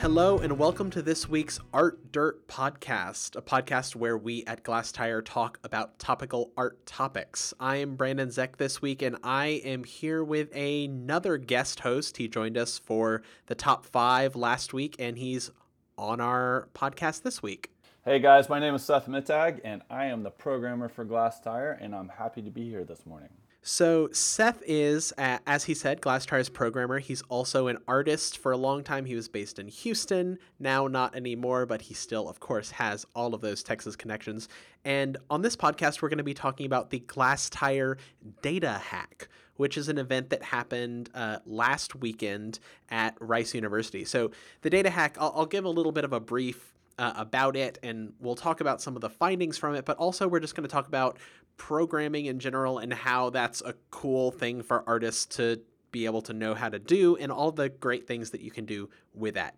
Hello, and welcome to this week's Art Dirt podcast, a podcast where we at Glasstire talk about topical art topics. I am Brandon Zech this week, and I am here with another guest host. He joined us for the top five last week, and he's on our podcast this week. Hey guys, my name is Seth Mittag, and I am the programmer for Glasstire, and I'm happy to be here this morning. So Seth is, as he said, Glasstire's programmer. He's also an artist. For a long time, he was based in Houston. Now, not anymore, but he still, of course, has all of those Texas connections. And on this podcast, we're going to be talking about the Glasstire Data Hack, which is an event that happened uh, last weekend at Rice University. So the Data Hack, I'll, I'll give a little bit of a brief uh, about it, and we'll talk about some of the findings from it. But also, we're just going to talk about programming in general and how that's a cool thing for artists to be able to know how to do, and all the great things that you can do with that.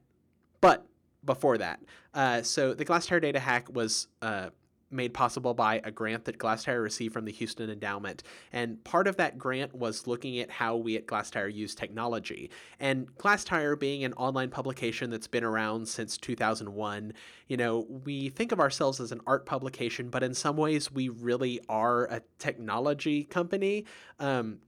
But before that, uh, so the Glasstire Data Hack was uh, made possible by a grant that Glasstire received from the Houston Endowment. And part of that grant was looking at how we at Glasstire use technology. And Glasstire being an online publication that's been around since 2001, you know, we think of ourselves as an art publication, but in some ways we really are a technology company. Um,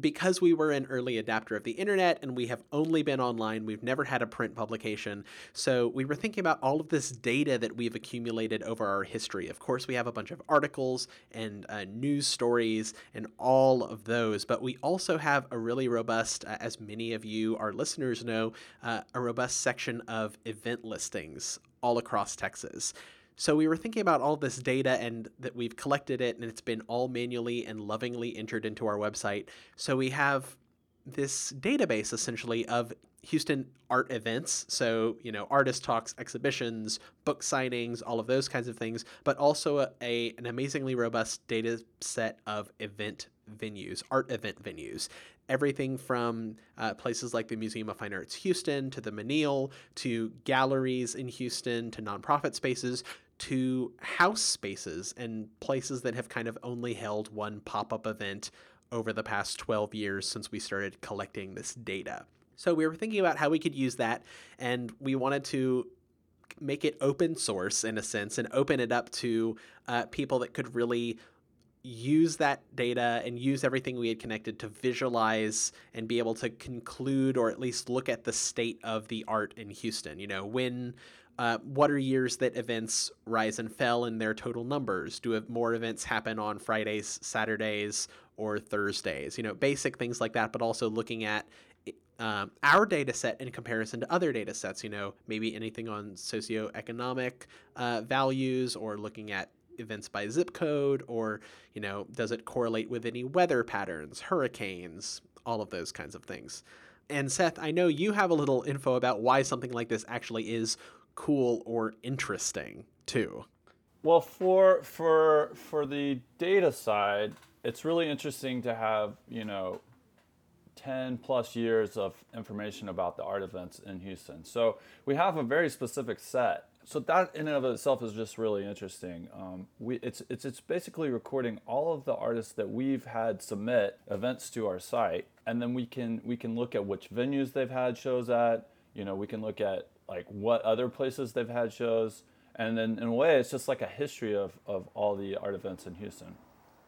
because we were an early adapter of the internet and we have only been online, we've never had a print publication. So we were thinking about all of this data that we've accumulated over our history. Of course, we have a bunch of articles and uh, news stories and all of those, but we also have a really robust, uh, as many of you, our listeners know, uh, a robust section of event listings all across Texas. So we were thinking about all this data and that we've collected it and it's been all manually and lovingly entered into our website. So we have this database essentially of Houston art events. So, you know, artist talks, exhibitions, book signings, all of those kinds of things, but also a, a, an amazingly robust data set of event venues, art event venues. Everything from uh, places like the Museum of Fine Arts Houston to the Menil to galleries in Houston to nonprofit spaces to house spaces and places that have kind of only held one pop up event over the past 12 years since we started collecting this data. So we were thinking about how we could use that, and we wanted to make it open source in a sense and open it up to uh, people that could really use that data and use everything we had connected to visualize and be able to conclude or at least look at the state of the art in Houston. You know, when uh, what are years that events rise and fell in their total numbers? Do more events happen on Fridays, Saturdays, or Thursdays? You know, basic things like that, but also looking at um, our data set in comparison to other data sets. You know, maybe anything on socioeconomic uh, values or looking at events by zip code or, you know, does it correlate with any weather patterns, hurricanes, all of those kinds of things. And Seth, I know you have a little info about why something like this actually is cool or interesting too. Well, for for for the data side, it's really interesting to have you know 10 plus years of information about the art events in Houston. So we have a very specific set. So that in and of itself is just really interesting. Um, we, it's, it's, it's basically recording all of the artists that we've had submit events to our site. And then we can, we can look at which venues they've had shows at. You know, we can look at like what other places they've had shows, and then in a way, it's just like a history of, of all the art events in Houston.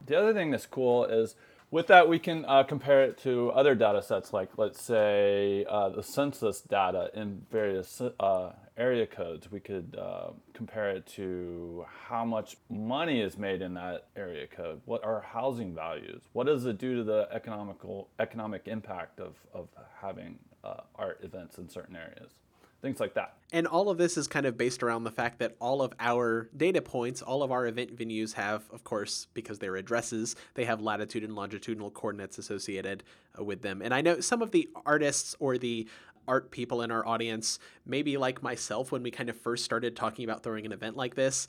The other thing that's cool is with that, we can uh, compare it to other data sets, like let's say uh, the census data in various uh, area codes. We could uh, compare it to how much money is made in that area code. What are housing values? What does it do to the economical economic impact of, of having uh, art events in certain areas? Things like that. And all of this is kind of based around the fact that all of our data points, all of our event venues have, of course, because they're addresses, they have latitude and longitudinal coordinates associated uh, with them. And I know some of the artists or the art people in our audience, maybe like myself, when we kind of first started talking about throwing an event like this,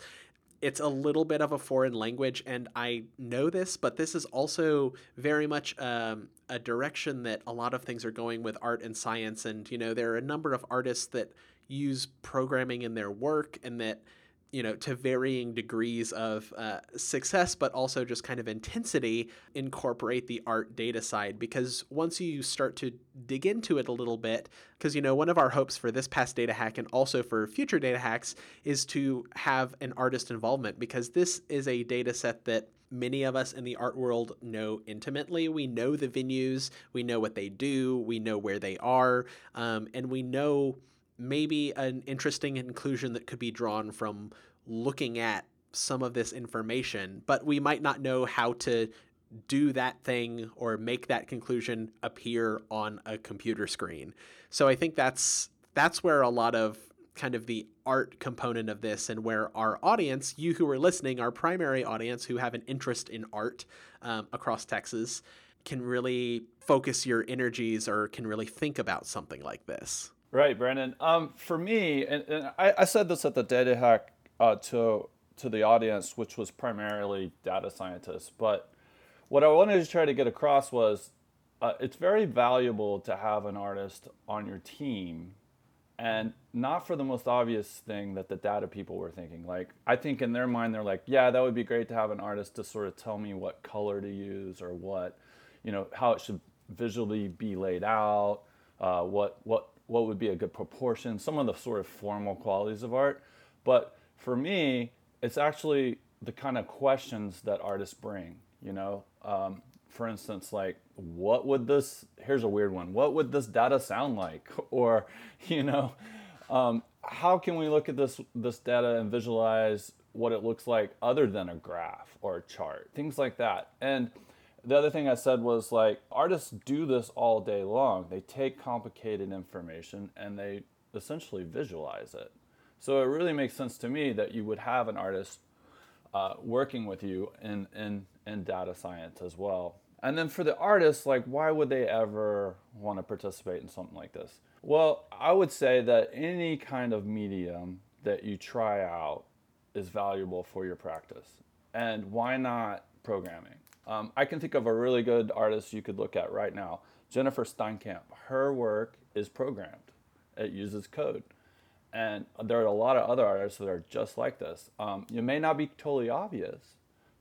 it's a little bit of a foreign language, and I know this, but this is also very much um, a direction that a lot of things are going with art and science. And, you know, there are a number of artists that use programming in their work and that you know, to varying degrees of uh, success, but also just kind of intensity, incorporate the art data side. Because once you start to dig into it a little bit, because, you know, one of our hopes for this past data hack and also for future data hacks is to have an artist involvement, because this is a data set that many of us in the art world know intimately. We know the venues, we know what they do, we know where they are, um, and we know maybe an interesting conclusion that could be drawn from looking at some of this information, but we might not know how to do that thing or make that conclusion appear on a computer screen. So I think that's that's where a lot of kind of the art component of this and where our audience, you who are listening, our primary audience who have an interest in art um, across Texas, can really focus your energies or can really think about something like this. Right, Brandon. Um, for me, and, and I, I, said this at the data hack uh, to to the audience, which was primarily data scientists. But what I wanted to try to get across was, uh, it's very valuable to have an artist on your team, and not for the most obvious thing that the data people were thinking. Like I think in their mind, they're like, yeah, that would be great to have an artist to sort of tell me what color to use or what, you know, how it should visually be laid out, uh, what what what would be a good proportion, some of the sort of formal qualities of art. But for me, it's actually the kind of questions that artists bring. You know, um, for instance, like what would this? Here's a weird one. What would this data sound like? Or, you know, um, how can we look at this this data and visualize what it looks like other than a graph or a chart? Things like that. And the other thing I said was like artists do this all day long. They take complicated information and they essentially visualize it. So it really makes sense to me that you would have an artist uh, working with you in, in, in data science as well. And then for the artists, like, why would they ever want to participate in something like this? Well, I would say that any kind of medium that you try out is valuable for your practice. And why not programming? Um, I can think of a really good artist you could look at right now, Jennifer Steinkamp. Her work is programmed, it uses code. And there are a lot of other artists that are just like this. Um, it may not be totally obvious,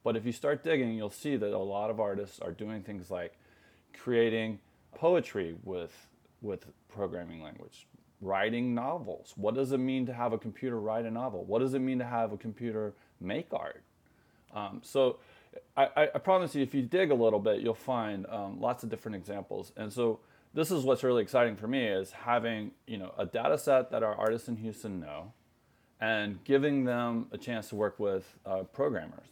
but if you start digging, you'll see that a lot of artists are doing things like creating poetry with, with programming language, writing novels. What does it mean to have a computer write a novel? What does it mean to have a computer make art? Um, so I, I, promise you, if you dig a little bit, you'll find um, lots of different examples. And so this is what's really exciting for me is having you know a data set that our artists in Houston know, and giving them a chance to work with uh, programmers.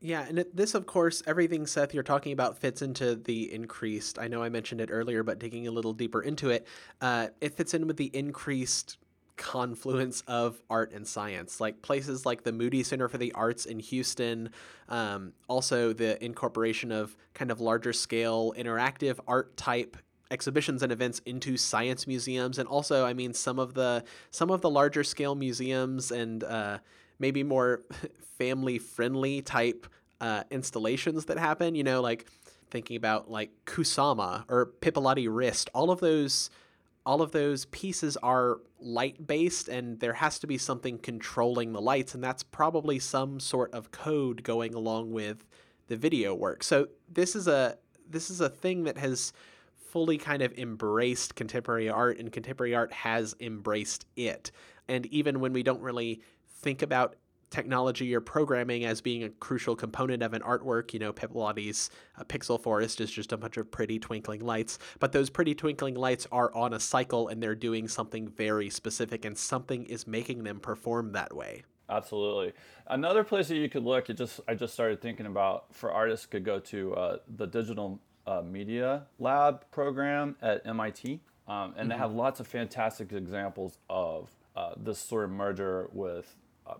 Yeah, and this, of course, everything Seth you're talking about fits into the increased. I know I mentioned it earlier, but digging a little deeper into it, uh, it fits in with the increased confluence of art and science, like places like the Moody Center for the Arts in Houston, um, also the incorporation of kind of larger scale interactive art type exhibitions and events into science museums. And also i mean some of the some of the larger scale museums and uh, maybe more family friendly type uh, installations that happen you know like thinking about like kusama or Pipilotti Rist all of those all of those pieces are light based and there has to be something controlling the lights and that's probably some sort of code going along with the video work. So this is a this is a thing that has fully kind of embraced contemporary art and contemporary art has embraced it. And even when we don't really think about technology or programming as being a crucial component of an artwork. You know, Pipilotti's uh, Pixel Forest is just a bunch of pretty twinkling lights, but those pretty twinkling lights are on a cycle and they're doing something very specific, and something is making them perform that way. Absolutely. Another place that you could look, it just I just started thinking about for artists could go to uh, the Digital uh, Media Lab program at MIT, um, and mm-hmm. they have lots of fantastic examples of uh, this sort of merger with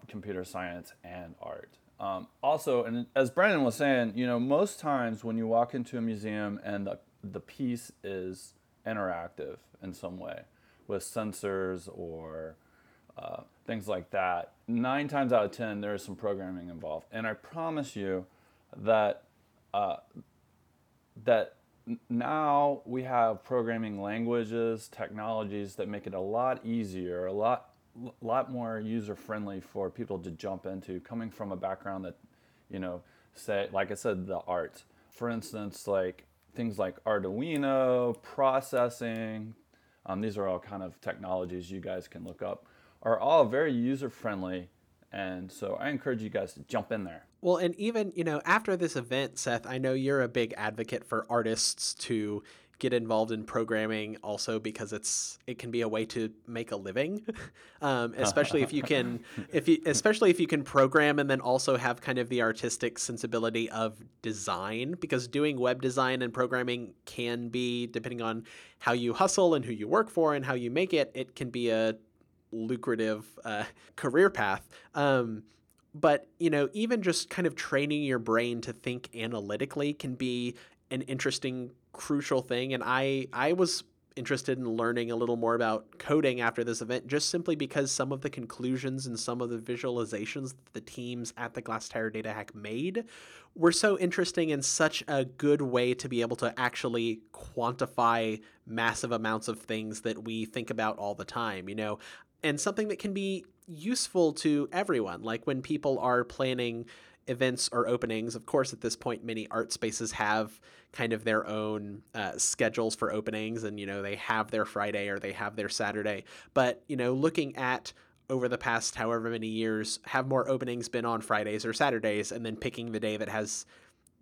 computer science and art. Um, also, and as Brandon was saying, you know, most times when you walk into a museum and the, the piece is interactive in some way with sensors or uh, things like that, nine times out of ten, there is some programming involved. And I promise you that, uh, that now we have programming languages, technologies that make it a lot easier, a lot lot more user friendly for people to jump into coming from a background that, you know, say, like I said, the art. For instance, like things like Arduino, processing, um, these are all kind of technologies you guys can look up, are all very user friendly. And so I encourage you guys to jump in there. Well, and even, you know, after this event, Seth, I know you're a big advocate for artists to get involved in programming also because it's it can be a way to make a living. Um, especially if you can if you especially if you can program and then also have kind of the artistic sensibility of design because doing web design and programming can be depending on how you hustle and who you work for and how you make it it can be a lucrative uh, career path. Um, but you know even just kind of training your brain to think analytically can be an interesting crucial thing and I I was interested in learning a little more about coding after this event just simply because some of the conclusions and some of the visualizations that the teams at the Glasstire Data Hack made were so interesting and such a good way to be able to actually quantify massive amounts of things that we think about all the time, you know, and something that can be useful to everyone. Like when people are planning events or openings. Of course, at this point, many art spaces have kind of their own uh, schedules for openings, and you know they have their Friday or they have their Saturday. But you know, looking at over the past however many years, have more openings been on Fridays or Saturdays, and then picking the day that has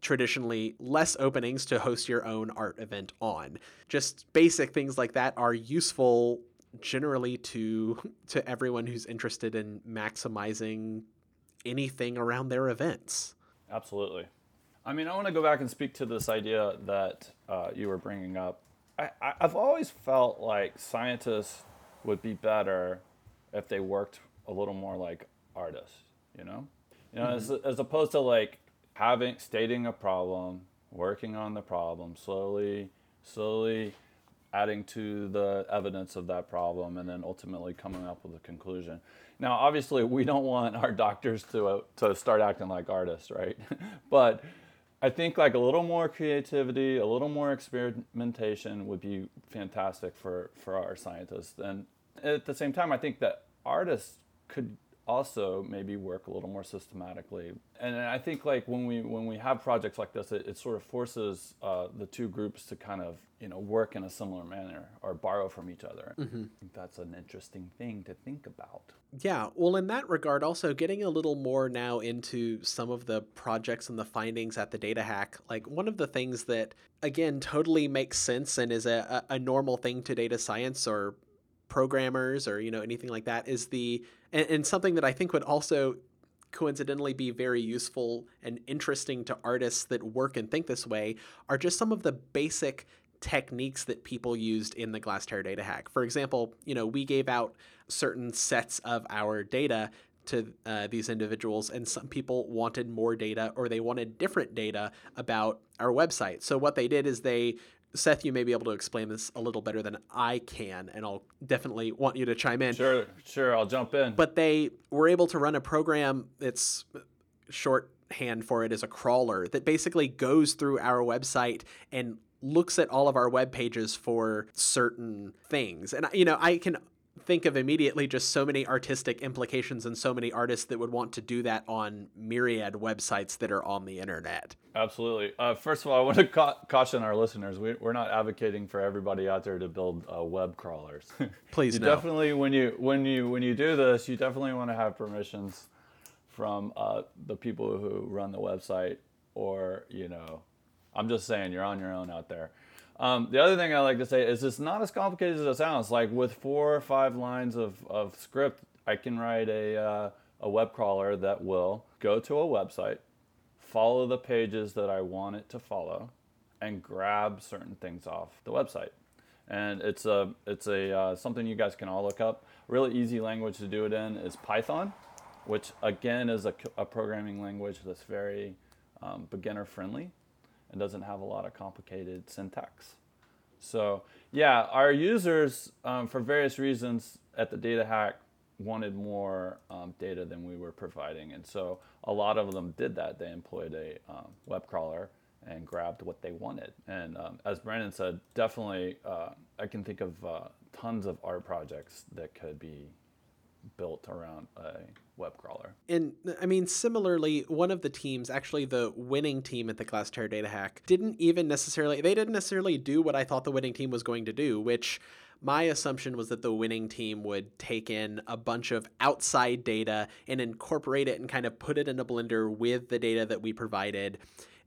traditionally less openings to host your own art event on. Just basic things like that are useful generally to to everyone who's interested in maximizing anything around their events. Absolutely. I mean, I want to go back and speak to this idea that uh, you were bringing up. I, I've always felt like scientists would be better if they worked a little more like artists, you know? You know, mm-hmm. as, as opposed to like having, stating a problem, working on the problem, slowly, slowly adding to the evidence of that problem, and then ultimately coming up with a conclusion. Now, obviously, we don't want our doctors to uh, to start acting like artists, right? but I think like a little more creativity, a little more experimentation would be fantastic for for our scientists. And at the same time, I think that artists could also maybe work a little more systematically. And I think like when we when we have projects like this, it, it sort of forces uh, the two groups to kind of you know work in a similar manner or borrow from each other. Mm-hmm. I think that's an interesting thing to think about. Yeah, well, in that regard, also getting a little more now into some of the projects and the findings at the Data Hack. Like one of the things that again totally makes sense and is a, a normal thing to data science or programmers or you know anything like that is the and, and something that I think would also coincidentally be very useful and interesting to artists that work and think this way are just some of the basic techniques that people used in the Glasstire data hack. For example, you know, we gave out certain sets of our data to uh, these individuals, and some people wanted more data or they wanted different data about our website. So, what they did is they Seth, you may be able to explain this a little better than I can, and I'll definitely want you to chime in. Sure, sure, I'll jump in. But they were able to run a program that's shorthand for it is a crawler that basically goes through our website and looks at all of our web pages for certain things. And you know, I can think of immediately just so many artistic implications and so many artists that would want to do that on myriad websites that are on the internet. Absolutely. Uh, first of all, I want to ca- caution our listeners: we, are not advocating for everybody out there to build uh, web crawlers. Please, you no. definitely when you when you when you do this, you definitely want to have permissions from uh, the people who run the website, or you know, I'm just saying you're on your own out there. Um, the other thing I like to say is it's not as complicated as it sounds. Like with four or five lines of, of script, I can write a, uh, a web crawler that will go to a website, follow the pages that I want it to follow, and grab certain things off the website. And it's a it's a uh, something you guys can all look up. Really easy language to do it in is Python, which again is a, a programming language that's very um, beginner friendly and doesn't have a lot of complicated syntax. So yeah, our users, um, for various reasons at the data hack, wanted more um, data than we were providing. And so a lot of them did that. They employed a um, web crawler and grabbed what they wanted. And um, as Brandon said, definitely, uh, I can think of uh, tons of art projects that could be built around a web crawler. And I mean, similarly, one of the teams, actually the winning team at the Glasstire Data Hack, didn't even necessarily, they didn't necessarily do what I thought the winning team was going to do, which my assumption was that the winning team would take in a bunch of outside data and incorporate it and kind of put it in a blender with the data that we provided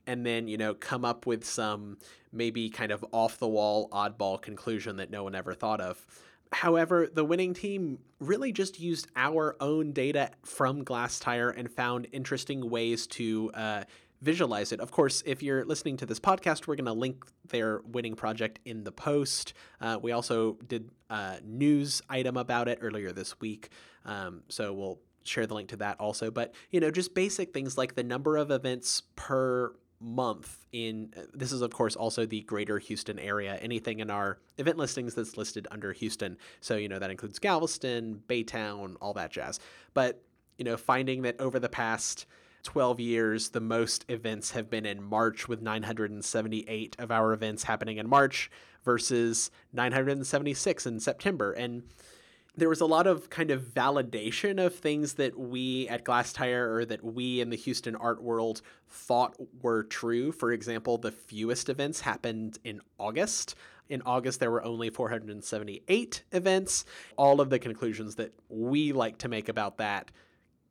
and then you know come up with some maybe kind of off the wall oddball conclusion that no one ever thought of however the winning team really just used our own data from Glasstire and found interesting ways to uh, visualize it. Of course, if you're listening to this podcast, we're going to link their winning project in the post. Uh, we also did a news item about it earlier this week, um, so we'll share the link to that also. But you know, just basic things like the number of events per month in this is of course also the greater Houston area. Anything in our event listings that's listed under Houston. So you know that includes Galveston Baytown all that jazz. But you know finding that over the past 12 years, the most events have been in March, with 978 of our events happening in March versus 976 in September. And there was a lot of kind of validation of things that we at Glasstire or that we in the Houston art world thought were true. For example, the fewest events happened in August. In August, there were only 478 events. All of the conclusions that we like to make about that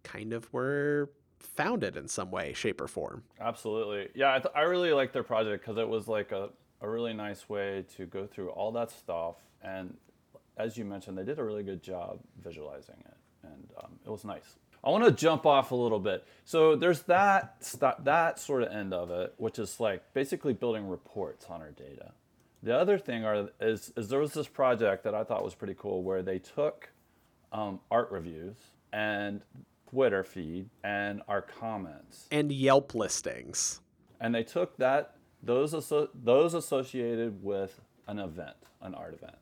kind of were founded in some way, shape, or form. Absolutely. Yeah, I, th- I really liked their project because it was like a, a really nice way to go through all that stuff. And as you mentioned, they did a really good job visualizing it. And um, it was nice. I want to jump off a little bit. So there's that st- that sort of end of it, which is like basically building reports on our data. The other thing are is, is there was this project that I thought was pretty cool where they took um, art reviews and Twitter feed and our comments and Yelp listings. And they took that those aso- those associated with an event, an art event.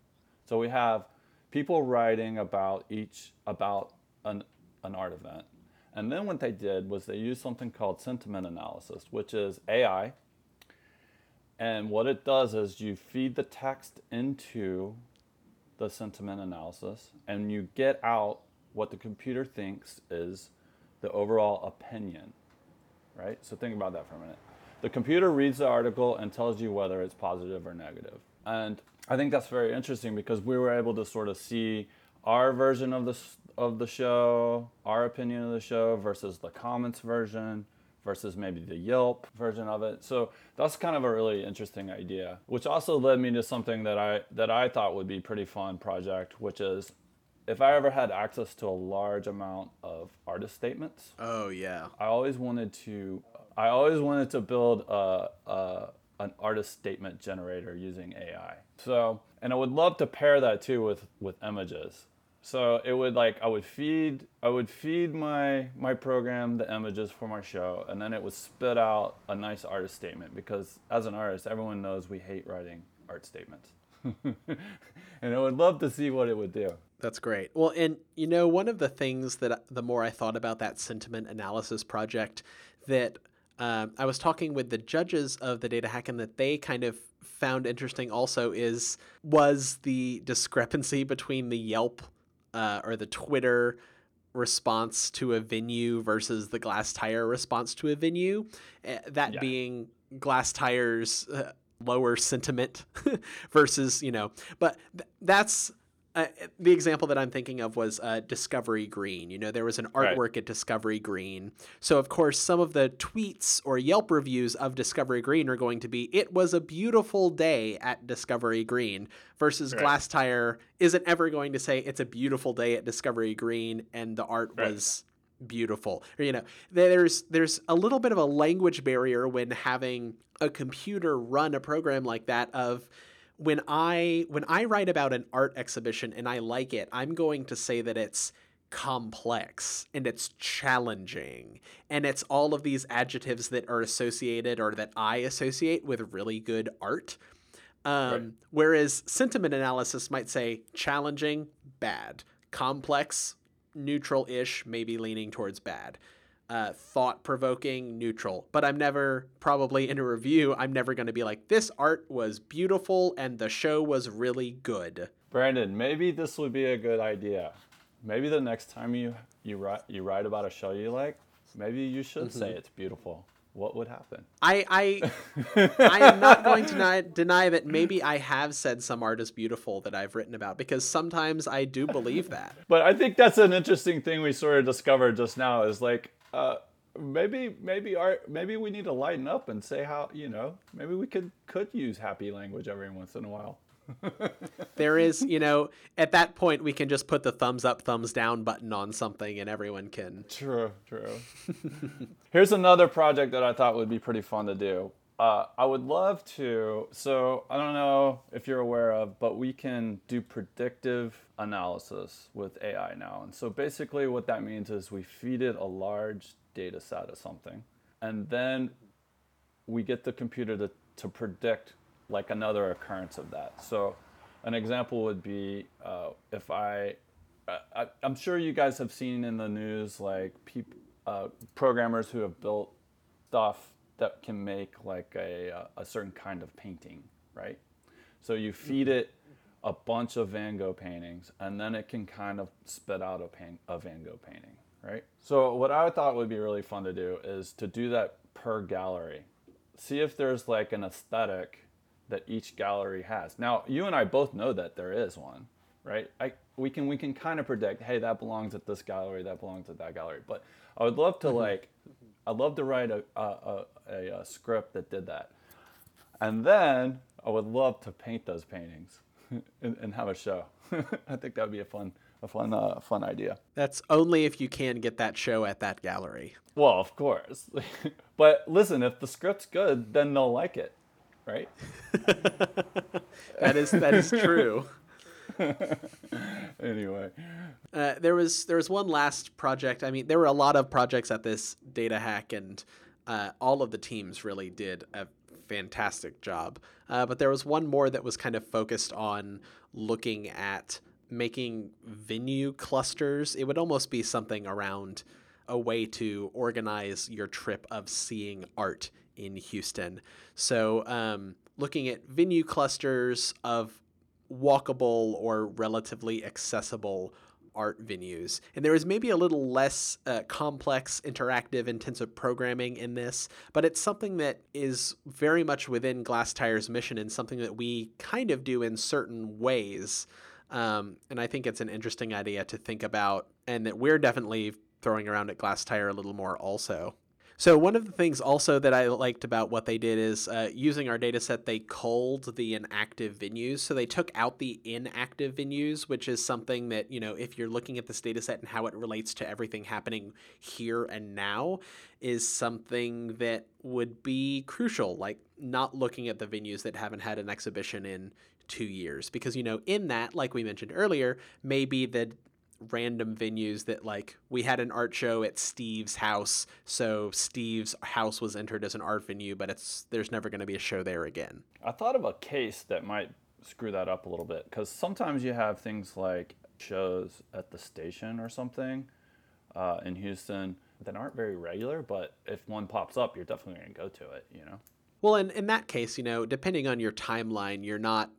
So we have people writing about each about an an art event. And then what they did was they used something called sentiment analysis, which is AI. And what it does is you feed the text into the sentiment analysis and you get out what the computer thinks is the overall opinion, right? So think about that for a minute. The computer reads the article and tells you whether it's positive or negative. And I think that's very interesting because we were able to sort of see our version of the of the show, our opinion of the show versus the comments version versus maybe the Yelp version of it. So that's kind of a really interesting idea, which also led me to something that I that I thought would be pretty fun project, which is if I ever had access to a large amount of artist statements, oh yeah, I always wanted to. I always wanted to build a, a an artist statement generator using AI. So, and I would love to pair that too with with images. So it would like I would feed I would feed my my program the images for my show, and then it would spit out a nice artist statement because as an artist, everyone knows we hate writing art statements. and I would love to see what it would do. That's great. Well, and you know, one of the things that the more I thought about that sentiment analysis project, that um, I was talking with the judges of the data hack, and that they kind of found interesting also is was the discrepancy between the Yelp uh, or the Twitter response to a venue versus the Glasstire response to a venue. Uh, that yeah. being Glasstire's uh, lower sentiment versus you know, but th- that's uh, the example that I'm thinking of was uh, Discovery Green. You know, there was an artwork right. at Discovery Green. So, of course, some of the tweets or Yelp reviews of Discovery Green are going to be, it was a beautiful day at Discovery Green, versus right. Glasstire isn't ever going to say, it's a beautiful day at Discovery Green and the art right. was beautiful. Or, you know, there's there's a little bit of a language barrier when having a computer run a program like that of when I when I write about an art exhibition and I like it, I'm going to say that it's complex and it's challenging and it's all of these adjectives that are associated or that I associate with really good art. Um, right. Whereas sentiment analysis might say challenging, bad, complex, neutral ish, maybe leaning towards bad uh, thought provoking, neutral. But I'm never, probably in a review, I'm never going to be like, this art was beautiful and the show was really good. Brandon, maybe this would be a good idea. maybe the next time you you write you write about a show you like, maybe you should say it's beautiful. What would happen? I I I am not going to deny, deny that maybe I have said some art is beautiful that I've written about because sometimes I do believe that. But I think that's an interesting thing we sort of discovered just now is like uh, maybe maybe art maybe we need to lighten up and say how you know maybe we could could use happy language every once in a while. there is, you know, at that point we can just put the thumbs up, thumbs down button on something and everyone can. True, true. Here's another project that I thought would be pretty fun to do. Uh, I would love to. So, I don't know if you're aware of, but we can do predictive analysis with AI now. And so, basically, what that means is we feed it a large data set of something, and then we get the computer to, to predict like another occurrence of that. So, an example would be uh, if I, I, am sure you guys have seen in the news like peop, uh, programmers who have built stuff that can make like a, a certain kind of painting, right? So you feed it a bunch of Van Gogh paintings, and then it can kind of spit out a, a Van Gogh painting, right? So what I thought would be really fun to do is to do that per gallery. See if there's like an aesthetic that each gallery has. Now, you and I both know that there is one, right? I, we can we can kind of predict, hey, that belongs at this gallery, that belongs at that gallery. But I would love to mm-hmm. like, I'd love to write a a, a a, script that did that, and then I would love to paint those paintings and, and have a show. I think that would be a fun a fun uh, fun idea. That's only if you can get that show at that gallery. Well, of course. but listen, if the script's good, then they'll like it right? that is that is true. anyway, uh, there was there was one last project. I mean, there were a lot of projects at this data hack, and uh, all of the teams really did a fantastic job. Uh, but there was one more that was kind of focused on looking at making venue clusters. It would almost be something around a way to organize your trip of seeing art in Houston. So, um, looking at venue clusters of walkable or relatively accessible art venues. And there is maybe a little less uh, complex, interactive, intensive programming in this, but it's something that is very much within Glasstire's mission and something that we kind of do in certain ways. Um, and I think it's an interesting idea to think about, and that we're definitely throwing around at Glasstire a little more also. So one of the things also that I liked about what they did is uh, using our data set, they culled the inactive venues. So they took out the inactive venues, which is something that, you know, if you're looking at this data set and how it relates to everything happening here and now, is something that would be crucial, like not looking at the venues that haven't had an exhibition in two years. Because, you know, in that, like we mentioned earlier, maybe the random venues that like we had an art show at Steve's house, so Steve's house was entered as an art venue, but it's there's never going to be a show there again. I thought of a case that might screw that up a little bit because sometimes you have things like shows at the station or something uh, in Houston that aren't very regular, but if one pops up, you're definitely going to go to it, you know. Well, in, in that case, you know, depending on your timeline, you're not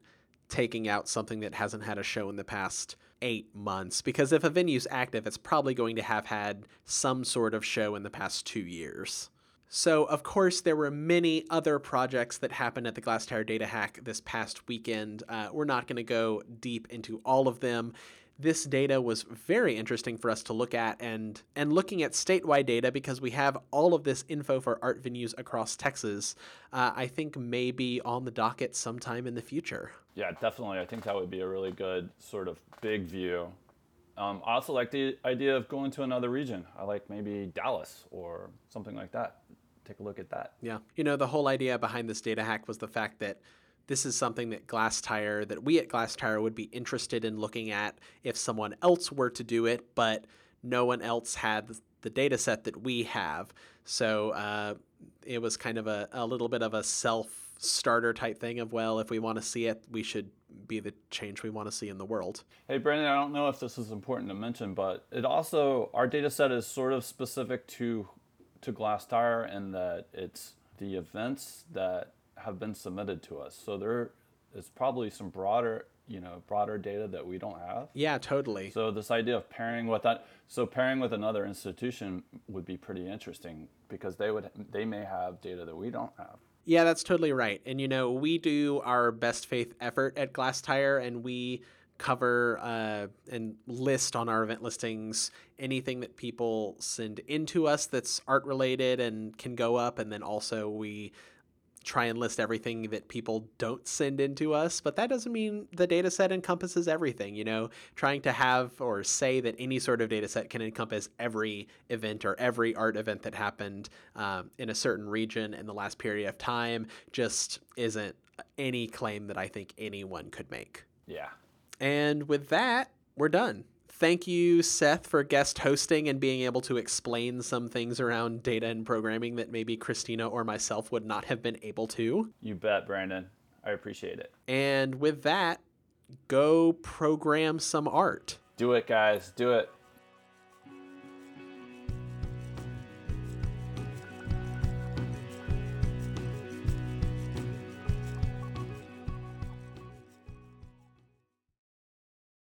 taking out something that hasn't had a show in the past eight months because if a venue's active, it's probably going to have had some sort of show in the past two years. So, of course, there were many other projects that happened at the Glasstire Data Hack this past weekend. Uh, we're not going to go deep into all of them. This data was very interesting for us to look at, and and looking at statewide data because we have all of this info for art venues across Texas. Uh, I think may be on the docket sometime in the future. Yeah, definitely. I think that would be a really good sort of big view. Um, I also like the idea of going to another region. I like maybe Dallas or something like that. Take a look at that. Yeah. You know, the whole idea behind this data hack was the fact that this is something that Glasstire, that we at Glasstire would be interested in looking at if someone else were to do it, but no one else had the data set that we have. So uh, it was kind of a, a little bit of a self starter type thing of well if we want to see it we should be the change we want to see in the world hey brandon i don't know if this is important to mention but it also our data set is sort of specific to to Glasstire and that it's the events that have been submitted to us so there is probably some broader you know broader data that we don't have. Yeah, totally. So this idea of pairing with that, so pairing with another institution would be pretty interesting because they would they may have data that we don't have. Yeah, that's totally right. And you know, we do our best faith effort at Glasstire, and we cover uh, and list on our event listings anything that people send into us that's art related and can go up, and then also we try and list everything that people don't send into us, but that doesn't mean the data set encompasses everything. You know, trying to have or say that any sort of data set can encompass every event or every art event that happened um, in a certain region in the last period of time just isn't any claim that I think anyone could make. Yeah. And with that, we're done. Thank you, Seth, for guest hosting and being able to explain some things around data and programming that maybe Christina or myself would not have been able to. You bet, Brandon. I appreciate it. And with that, go program some art. Do it, guys. Do it.